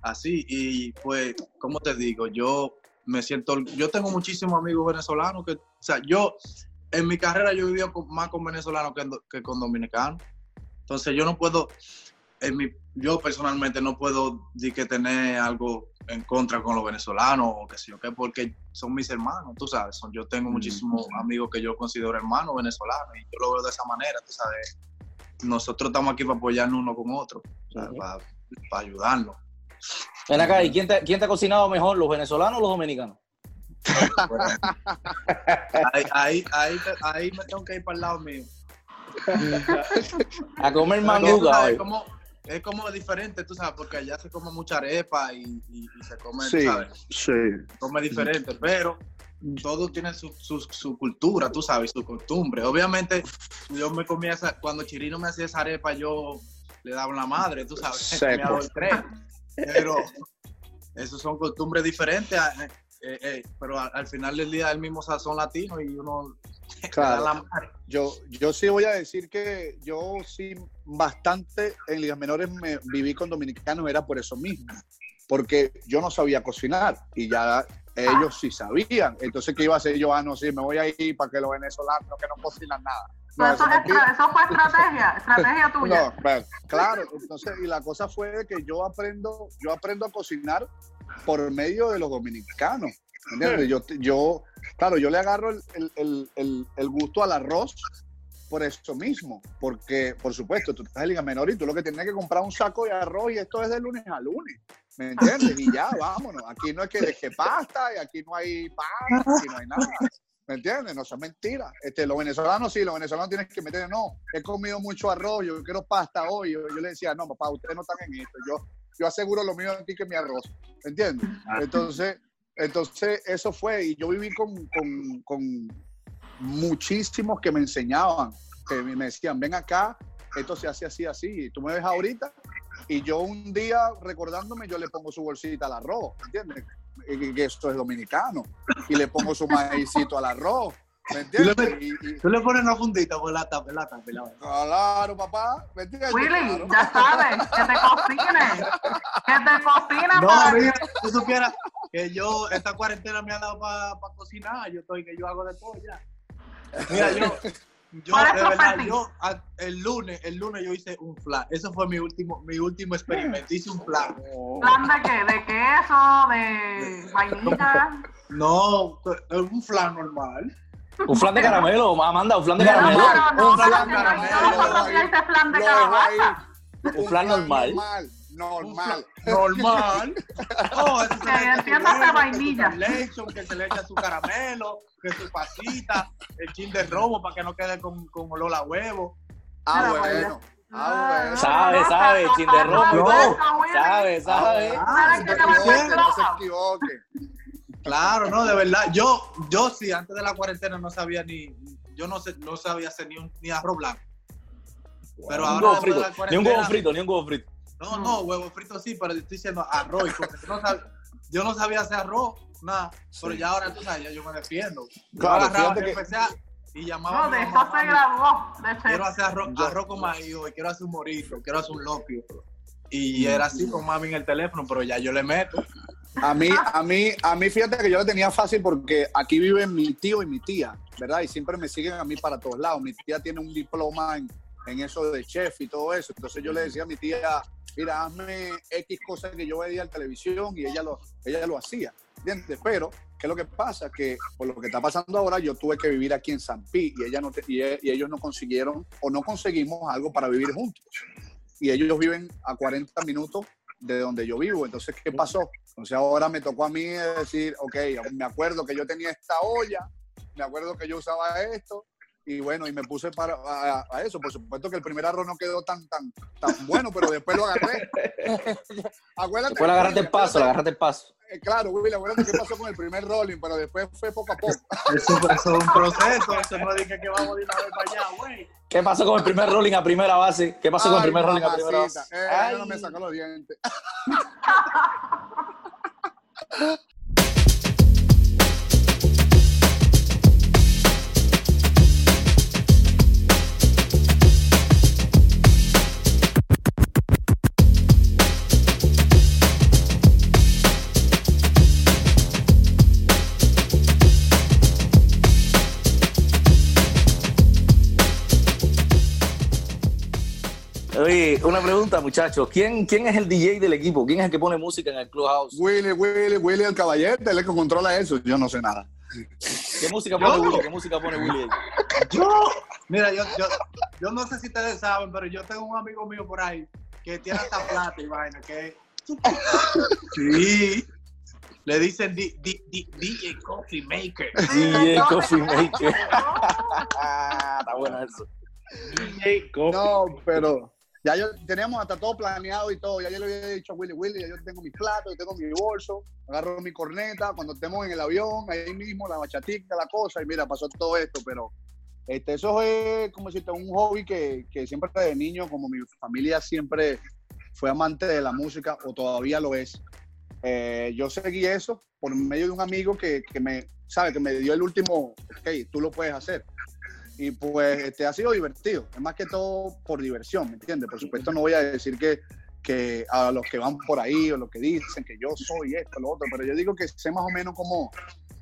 así. Y pues, como te digo, yo me siento, yo tengo muchísimos amigos venezolanos que, o sea, yo en mi carrera yo he vivido más con venezolanos que, que con dominicanos. Entonces yo no puedo, en mi, yo personalmente no puedo decir que tener algo en contra con los venezolanos o qué sé yo qué, porque son mis hermanos, tú sabes. Son, yo tengo muchísimos amigos que yo considero hermanos venezolanos y yo lo veo de esa manera, tú sabes. Nosotros estamos aquí para apoyarnos uno con otro, para, ayudarnos. Ven acá, ¿y quién te, quién te ha cocinado mejor, los venezolanos o los dominicanos? ahí, ahí, ahí, me tengo que ir para el lado mío. a comer manguga hoy es como diferente, tú sabes, porque allá se come mucha arepa y, se come, sí, ¿sabes? Sí. Se come diferente, pero todo tiene su, su, cultura, tú sabes, su costumbre. Obviamente, yo me comía esa, cuando Chirino me hacía esa arepa, yo le daba la madre, tú sabes, [laughs] me el tren. Pero eso son costumbres diferentes, eh, eh, eh, pero al, final del día el mismo sazón latino y uno [laughs] Claro. Yo, yo sí voy a decir que yo sí bastante en ligas menores me viví con dominicanos, era por eso mismo, porque yo no sabía cocinar y ya ellos sí sabían. Entonces, ¿qué iba a hacer yo? Ah, no, sí, me voy a ir para que los venezolanos que no cocinan nada. eso, fue estrategia, estrategia [laughs] tuya. No, claro, entonces, y la cosa fue que yo aprendo, yo aprendo a cocinar por medio de los dominicanos. ¿entiendes? Yo, yo Claro, yo le agarro el, gusto al arroz por eso mismo, porque por supuesto tú estás en Liga Menor y tú lo que tienes que comprar un saco de arroz y esto es de lunes a lunes, ¿me entiendes? Y ya, vámonos, aquí no es que deje pasta y aquí no hay pan, aquí no hay nada. ¿Me entiendes? No es mentira. Este, los venezolanos sí, los venezolanos tienen que meter, no, he comido mucho arroz, yo quiero pasta hoy. Yo, le decía, no, papá, ustedes no están en esto. Yo, yo aseguro lo mío aquí que mi arroz. ¿Me entiendes? Entonces, Entonces, eso fue, y yo viví con, con, con muchísimos que me enseñaban, que me decían, ven acá, esto se hace así, así, y tú me ves ahorita, y yo un día recordándome, yo le pongo su bolsita al arroz, ¿entiendes? Que esto es dominicano, y le pongo su maicito al arroz, ¿Me entiendes? Tú le, pones una fundita por la tapa, la tapa. Claro, papá. ¿Me entiendes? Willy, ya sabes, que te cocines. Que te cocines. No, para mira, tú supieras que yo, esta cuarentena me ha dado para cocinar. Yo estoy, que yo hago de todo ya. Mira, yo, yo, de verdad, yo, el lunes, el lunes yo hice un flan. Eso fue mi último, mi último experimento. Hice un flan. ¿Flan de qué? ¿De queso? ¿De vainilla? No, un flan normal. Un flan de caramelo, Amanda, un flan de caramelo. un flan de caramelo. Un flan normal. Normal. Normal. [laughs] No, eso se entiendo esa vainilla. Leche, que se le echa su caramelo, que su pasita, el chin de robo para que no quede con, con olor a huevo. Ah, bueno. Ah, bueno. Sabe, sabe, chin de robo. Sabe, sabe. No se equivoque. Claro, no, de verdad. Yo, yo sí, antes de la cuarentena no sabía ni, yo no sé, no sabía hacer ni, un, ni arroz blanco. Pero ahora huevo frito, ni un huevo frito, ni un huevo frito. No, no, huevo frito sí, pero estoy diciendo arroz. No sabía, yo no sabía hacer arroz, nada. Pero ya ahora tú sabes, ya yo me defiendo. Claro, agarraba, que... empecé a, y llamaba. No, de eso se graduó. quiero hacer arroz, arroz con maíz hoy, quiero hacer un morito, quiero hacer un lopio. Y era así con mami en el teléfono, pero ya yo le meto. A mí, [laughs] a mí, a mí, fíjate que yo lo tenía fácil porque aquí viven mi tío y mi tía, ¿verdad? Y siempre me siguen a mí para todos lados. Mi tía tiene un diploma en, en eso de chef y todo eso. Entonces yo le decía a mi tía, mira, hazme X cosas que yo veía en televisión y ella lo, ella lo hacía, ¿entiendes? Pero, ¿qué es lo que pasa? Que por lo que está pasando ahora, yo tuve que vivir aquí en San Pi y, ella no y, y ellos no consiguieron o no conseguimos algo para vivir juntos. Y ellos viven a 40 minutos de donde yo vivo. Entonces, ¿qué pasó? Entonces ahora me tocó a mí decir, ok, me acuerdo que yo tenía esta olla, me acuerdo que yo usaba esto, y bueno, y me puse para a, eso. Por supuesto que el primer arroz no quedó tan tan tan bueno, pero después lo agarré. [laughs] acuérdate. Después agarraste el paso, le agarraste el paso. Eh, claro, Willy, acuérdate qué pasó con el primer rolling, pero después fue poco a poco. [laughs] Eso, es un proceso, eso no dije que vamos de una vez para allá, güey. ¿Qué pasó con el primer rolling a primera base? ¿Qué pasó con el primer rolling a primera base? Eh, no me sacó los dientes. [laughs] Oye, una pregunta, muchachos. ¿Quién, ¿Quién es el DJ del equipo? ¿Quién es el que pone música en el Clubhouse? Willy, Willy, Willy el caballete, él es que controla eso. Yo no sé nada. ¿Qué música pone Willy? ¿Qué música pone Willy? Yo, mira, yo, yo, yo no sé si ustedes saben, pero yo tengo un amigo mío por ahí que tiene hasta plata y vaina, que sí, le dicen DJ Coffee Maker. DJ Coffee Maker. [laughs] Está bueno eso. DJ Coffee. No, pero ya yo teníamos hasta todo planeado y todo. Ya yo le había dicho a Willy, Willy, ya yo tengo mis platos, yo tengo mi bolso, agarro mi corneta, cuando estemos en el avión, ahí mismo, la bachatica, la cosa, y mira, pasó todo esto, pero este, eso es como si un hobby que, que siempre de niño, como mi familia siempre fue amante de la música, o todavía lo es. Eh, yo seguí eso por medio de un amigo que, que me, sabe, que me dio el último, ok, tú lo puedes hacer y pues este, ha sido divertido, es más que todo por diversión, ¿me entiendes? Por supuesto no voy a decir que, que a los que van por ahí o los que dicen que yo soy esto, lo otro, pero yo digo que sé más o menos cómo,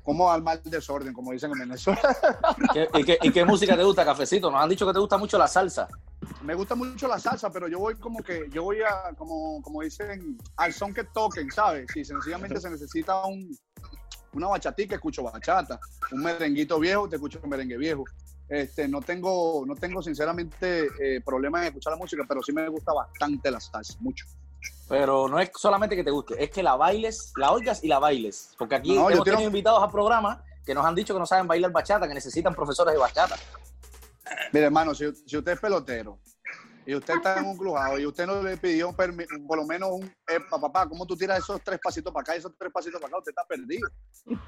cómo armar el desorden, como dicen en Venezuela. ¿Y qué, ¿Y qué, música te gusta, Cafecito? Nos han dicho que te gusta mucho la salsa. Me gusta mucho la salsa, pero yo voy como que, yo voy a, como, como dicen, al son que toquen, ¿sabes? Si sencillamente se necesita un, una bachatica, escucho bachata. Un merenguito viejo, te escucho un merengue viejo. Este, no tengo, no tengo sinceramente eh, problema en escuchar la música, pero sí me gusta bastante la salsa, mucho. Pero no es solamente que te guste, es que la bailes, la oigas y la bailes. Porque aquí hemos tenido invitados al programa que nos han dicho que no saben bailar bachata, que necesitan profesores de bachata. Mire, hermano, si, usted es pelotero y usted está en un crujado y usted no le pidió un por lo menos un, eh, papá, ¿cómo tú tiras esos tres pasitos para acá y esos tres pasitos para acá? Usted está perdido.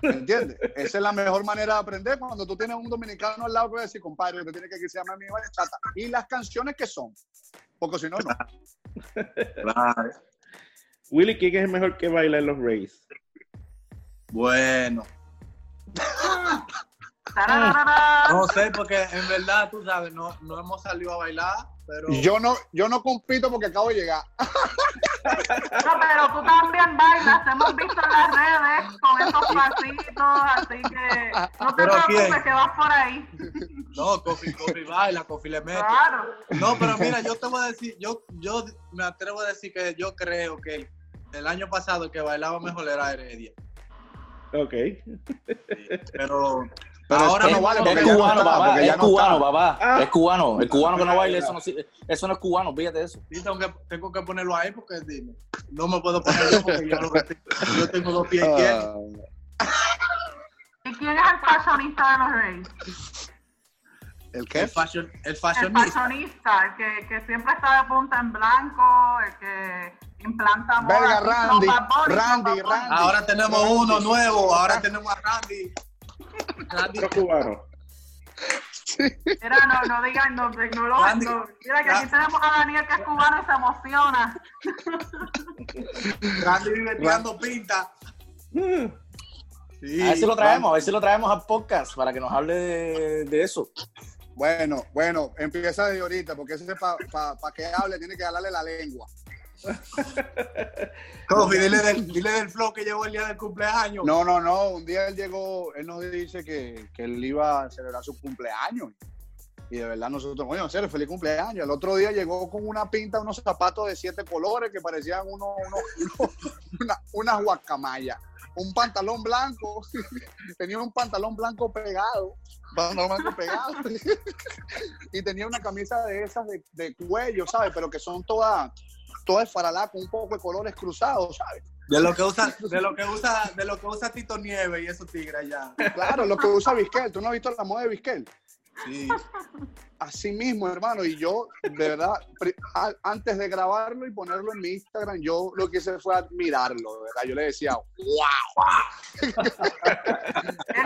¿Me entiendes? Esa es la mejor manera de aprender cuando tú tienes un dominicano al lado que va a decir, compadre, usted tiene que que se llama mi chata. Y las canciones que son, porque si no, no. Willy, ¿quién es el mejor que baila en los Rays? Bueno. [laughs] no sé, porque en verdad, tú sabes, no, no hemos salido a bailar yo no, yo no compito porque acabo de llegar. [laughs] No, pero tú también bailas, hemos visto en las redes con esos pasitos, así que no te preocupes que vas por ahí. No, Kofi, Kofi baila, Kofi le mete. Claro. No, pero mira, yo te voy a decir, yo, yo me atrevo a decir que yo creo que el, año pasado el que bailaba mejor era Heredia. Ok. pero pero ahora no vale es cubano, papá. Es cubano, papá. Es cubano. El cubano que no baile, eso no, [laughs] eso no es cubano, fíjate eso. Sí, tengo que, tengo que ponerlo ahí porque dime, no me puedo poner yo porque yo, yo tengo dos pies izquierdos. ¿Y quién es el fashionista de los Reyes? ¿El qué? El, fashion, el fashionista. El fashionista, el que, que siempre está de punta en blanco, el que implanta moda. Randy, Randy, Randy. Ahora tenemos uno nuevo, ahora tenemos a Randy. Randy cubano. Mira, no, no digan, no, no lo Randy, Mira que aquí tenemos a Daniel que es cubano y se emociona. Randy vive tirando pinta. Sí, a ver si lo traemos, a ver si lo traemos al podcast para que nos hable de, de eso. Bueno, bueno, empieza de ahorita, porque ese para pa, pa que hable tiene que hablarle la lengua. [laughs] Dile del, flow que llegó el día del cumpleaños. No, no, no. Un día él llegó, él nos dice que, él iba a celebrar su cumpleaños. Y de verdad nosotros, serio, feliz cumpleaños. El otro día llegó con una pinta, unos zapatos de siete colores que parecían unos, unos, [laughs] una, unas guacamayas. Un pantalón blanco, [laughs] tenía un pantalón blanco pegado, pantalón blanco pegado. y tenía una camisa de esas de cuello, ¿sabes? Pero que son todas todo es faralá con un poco de colores cruzados, ¿sabes? De lo que usa, de lo que usa, de lo que usa Tito Nieve y esos tigres allá. Claro, lo que usa Vizquel. ¿Tú no has visto la moda de Vizquel? Sí. Así mismo, hermano. Y yo, de verdad, antes de grabarlo y ponerlo en mi Instagram, yo lo que hice fue admirarlo, ¿verdad? Yo le decía, ¡wow! El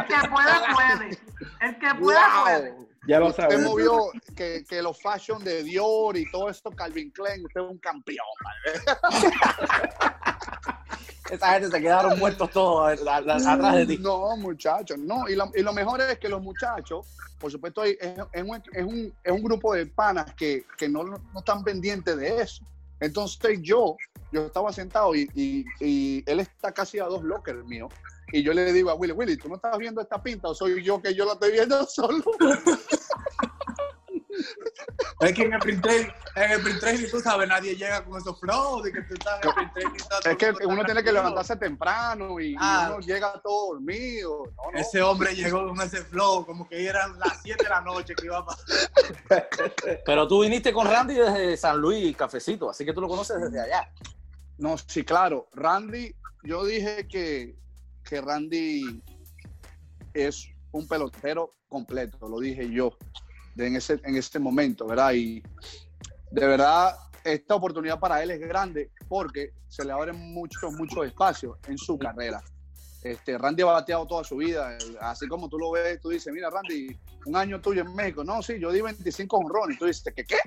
que pueda, puede. El que pueda, puede. Ya lo sabes. Usted movió que, que, los fashion de Dior y todo esto, Calvin Klein, usted es un campeón, [laughs] Esa gente se quedaron muertos todos atrás de ti. No, muchachos, no. Y lo, y lo, mejor es que los muchachos, por supuesto, es, es, un, es, un, es un, grupo de panas que, que no, no, están pendientes de eso. Entonces yo, yo estaba sentado y, y, y él está casi a dos lockers mío y yo le digo a Willy, Willy, ¿tú no estás viendo esta pinta o soy yo que yo la estoy viendo solo? [laughs] es que en el print training, en el print training, tú sabes, nadie llega con esos flows de que tú estás en el print Es que uno tiene que levantarse temprano y, ah. uno llega todo dormido. Ese hombre llegó con ese flow, como que eran las 7 de la noche que iba a pasar. [laughs] Pero tú viniste con Randy desde San Luis, Cafecito, así que tú lo conoces desde allá. No, sí, claro. Randy, yo dije que que Randy es un pelotero completo, lo dije yo en ese, en ese momento, ¿verdad? Y de verdad, esta oportunidad para él es grande porque se le abren muchos, muchos espacios en su carrera. Este, Randy ha bateado toda su vida, así como tú lo ves, tú dices, mira Randy, un año tuyo en México, no, sí, yo di 25 honrones, tú dices, ¿qué qué?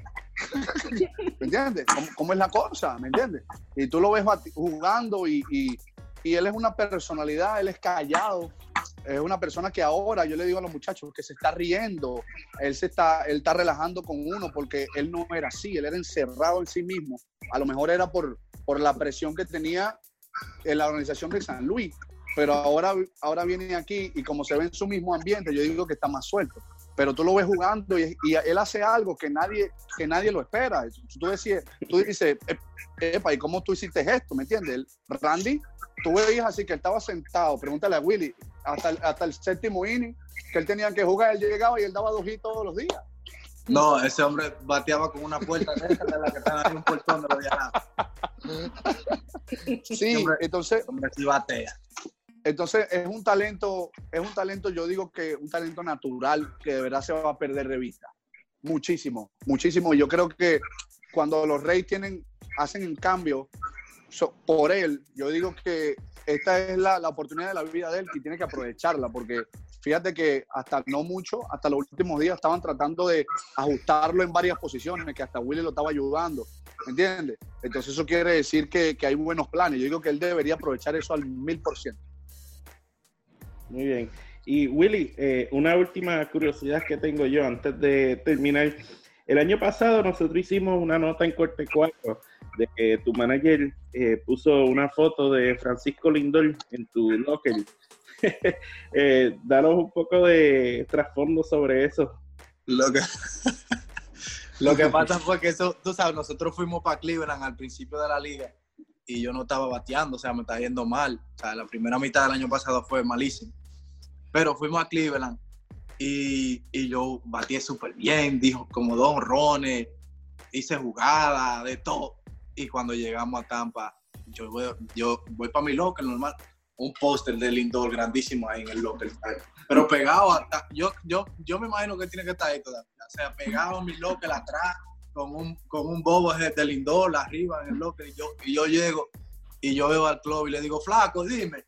¿Me entiendes? ¿Cómo, es la cosa? ¿Me entiendes? Y tú lo ves jugando y, y él es una personalidad, él es callado, es una persona que ahora yo le digo a los muchachos que se está riendo, él se está, él está relajando con uno porque él no era así, él era encerrado en sí mismo. A lo mejor era por, por la presión que tenía en la organización de San Luis, pero ahora, ahora viene aquí y como se ve en su mismo ambiente, yo digo que está más suelto. Pero tú lo ves jugando y, él hace algo que nadie, que nadie lo espera. Tú, decías, tú dices, ¿y cómo tú hiciste esto? ¿Me entiendes? Randy tú veías así que él estaba sentado, pregúntale a Willy, hasta el, hasta el séptimo inning, que él tenía que jugar, él llegaba y él daba dos hits todos los días. No, ese hombre bateaba con una puerta de la que estaba en un portón de los Sí, entonces. Hombre, sí batea. Entonces es un talento, es un talento, yo digo que un talento natural que de verdad se va a perder de vista. Muchísimo, muchísimo. Yo creo que cuando los Reyes tienen, hacen un cambio por él, yo digo que esta es la, la, oportunidad de la vida de él y tiene que aprovecharla, porque fíjate que hasta no mucho, hasta los últimos días estaban tratando de ajustarlo en varias posiciones, que hasta Willy lo estaba ayudando, ¿me entiendes? Entonces eso quiere decir que, que, hay buenos planes. Yo digo que él debería aprovechar eso al mil por ciento. Muy bien. Y Willy, eh, una última curiosidad que tengo yo antes de terminar. El año pasado nosotros hicimos una nota en Corte 4 de que tu manager eh, puso una foto de Francisco Lindor en tu locker. [laughs] eh, danos un poco de trasfondo sobre eso. Lo que, [laughs] lo que pasa fue que eso, tú sabes, nosotros fuimos para Cleveland al principio de la liga y yo no estaba bateando, o sea, me estaba yendo mal. O sea, la primera mitad del año pasado fue malísimo. Pero fuimos a Cleveland y, y yo batí súper bien, dijo como dos rones, hice jugada, de todo. Y cuando llegamos a Tampa, yo voy, yo voy para mi locker normal, un póster de Lindor grandísimo ahí en el locker. Pero pegado, hasta, yo, yo, yo me imagino que tiene que estar ahí todavía. O sea, pegado a mi locker atrás, con un, con un bobo de Lindor arriba en el locker. Y yo, y yo llego y yo veo al club y le digo, flaco, dime,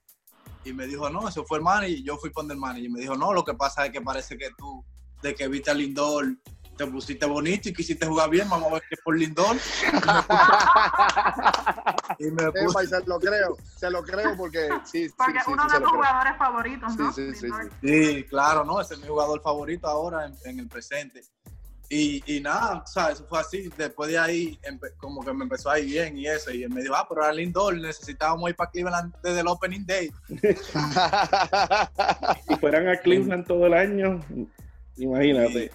y me dijo, no, eso fue el manager. Y yo fui con el manager. Y me dijo, no, lo que pasa es que parece que tú, de que viste a Lindor, te pusiste bonito y quisiste jugar bien. Vamos a ver qué por Lindor. y me puse... [laughs] se lo creo, se lo creo porque sí. Porque sí, uno de tus jugadores favoritos, ¿no? Sí, sí, sí, sí. claro, ¿no? Ese es mi jugador favorito ahora en, en el presente. Y, y, nada, o sea, eso fue así. Después de ahí, como que me empezó a ir bien y eso. Y él me dijo, ah, pero era Lindor, necesitábamos ir para Cleveland desde el Opening Day. [laughs] si fueran a Cleveland todo el año, imagínate.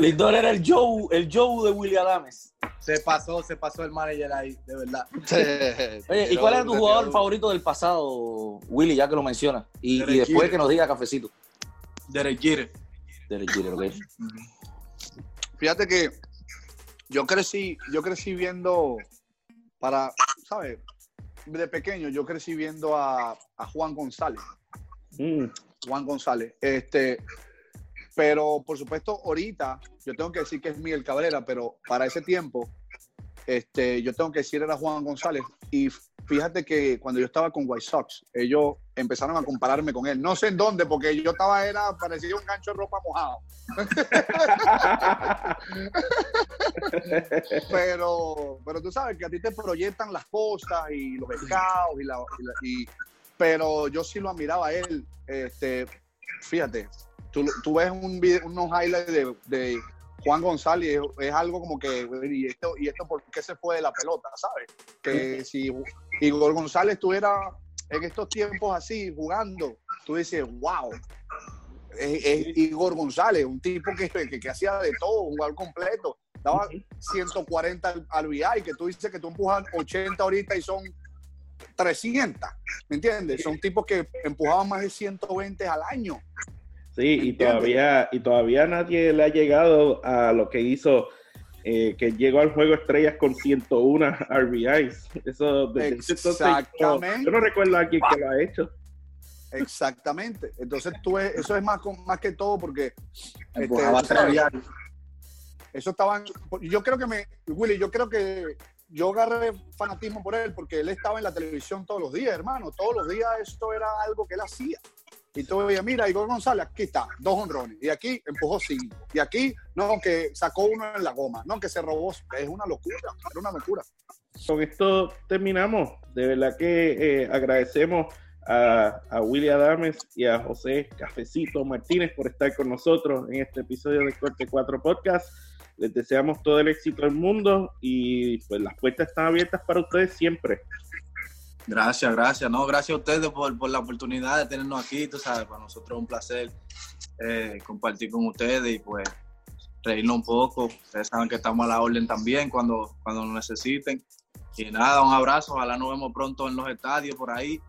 Lindor, era el Joe, el Joe de William Adams. Se pasó, se pasó el manager ahí, de verdad. Oye, ¿y cuál era tu jugador favorito del pasado, Willy, ya que lo mencionas? Y, y después que nos diga cafecito. Derek Jeter. Derek Jeter, ok. Fíjate que yo crecí, yo crecí viendo para, ¿sabes? De pequeño yo crecí viendo a, Juan González. Mm. Juan González. Este, pero por supuesto, ahorita yo tengo que decir que es Miguel Cabrera, pero para ese tiempo, este, yo tengo que decir era Juan González. Y fíjate que cuando yo estaba con White Sox, ellos empezaron a compararme con él. No sé en dónde, porque yo estaba, era, parecía un gancho de ropa mojado. [laughs] pero, pero tú sabes que a ti te proyectan las cosas y los pescados y la, pero yo sí lo admiraba a él. Este, fíjate, tú, tú ves un unos highlights de Juan González es, algo como que, y esto, y esto por qué se fue de la pelota, ¿sabes? Que si Igor González estuviera en estos tiempos así, jugando, tú dices, wow, es, Igor González, un tipo que, que, hacía de todo, jugar completo, daba 140 al, y que tú dices que tú empujas 80 ahorita y son 300, ¿me entiendes? Son tipos que empujaban más de 120 al año. Sí, y todavía, y todavía nadie le ha llegado a lo que hizo, eh, que llegó al juego estrellas con 101 [laughs] RBIs. Eso, Exactamente. yo no recuerdo a alguien que lo ha hecho. Exactamente. Entonces tú eso es más, más que todo porque este, eso estaban, yo creo que me, Willy, yo creo que yo agarré fanatismo por él porque él estaba en la televisión todos los días, hermano. Todos los días esto era algo que él hacía. Y tú veías, mira, Igor González, aquí está, dos honrones. Y aquí empujó cinco. Y aquí, no, que sacó uno en la goma. No, que se robó. Es una locura, era una locura. Con esto terminamos. De verdad que eh, agradecemos a, a Willy Adames y a José Cafecito Martínez por estar con nosotros en este episodio de Corte 4 Podcast. Les deseamos todo el éxito del mundo y pues las puertas están abiertas para ustedes siempre. Gracias, gracias. No, gracias a ustedes por, por, la oportunidad de tenernos aquí. Tú sabes, para nosotros es un placer eh, compartir con ustedes y pues reírnos un poco. Ustedes saben que estamos a la orden también cuando, cuando nos necesiten. Y nada, un abrazo. Ojalá nos vemos pronto en los estadios por ahí.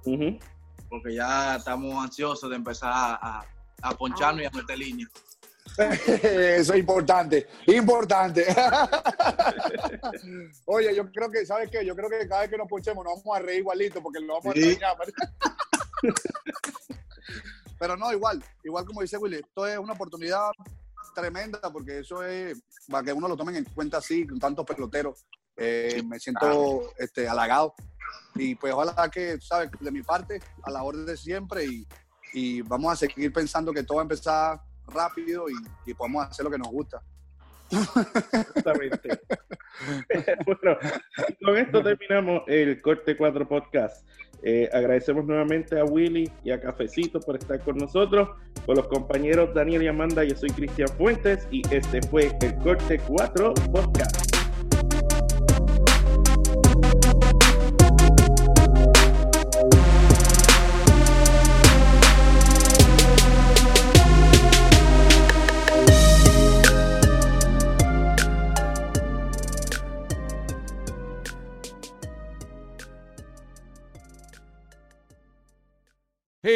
Porque ya estamos ansiosos de empezar a, a poncharnos y a meter líneas. [laughs] Eso es importante, importante. [laughs] Oye, yo creo que, ¿sabes qué? Yo creo que cada vez que nos ponchemos nos vamos a reír igualito porque lo vamos a extrañar. [laughs] Pero no, igual, igual como dice Willy, esto es una oportunidad tremenda porque eso es para que uno lo tomen en cuenta así, con tantos peloteros. Eh, me siento este, halagado y pues ojalá que, ¿sabes? De mi parte, a la orden de siempre y, y vamos a seguir pensando que todo va a empezar rápido y, y podemos hacer lo que nos gusta. Exactamente. [laughs] bueno, con esto terminamos el Corte 4 Podcast. Eh, agradecemos nuevamente a Willy y a Cafecito por estar con nosotros, con los compañeros Daniel y Amanda. Yo soy Cristian Fuentes y este fue el Corte 4 Podcast.